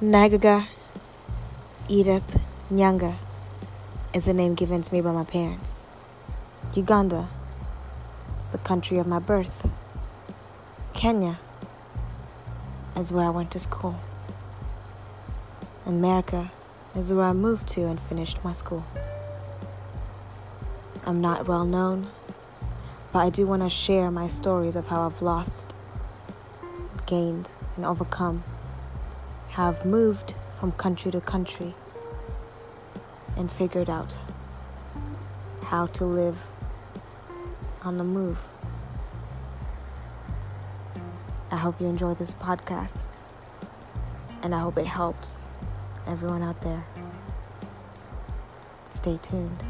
Nagaga Edith Nyanga is the name given to me by my parents. Uganda is the country of my birth. Kenya is where I went to school. America is where I moved to and finished my school. I'm not well known, but I do want to share my stories of how I've lost, gained, and overcome have moved from country to country and figured out how to live on the move. I hope you enjoy this podcast and I hope it helps everyone out there. Stay tuned.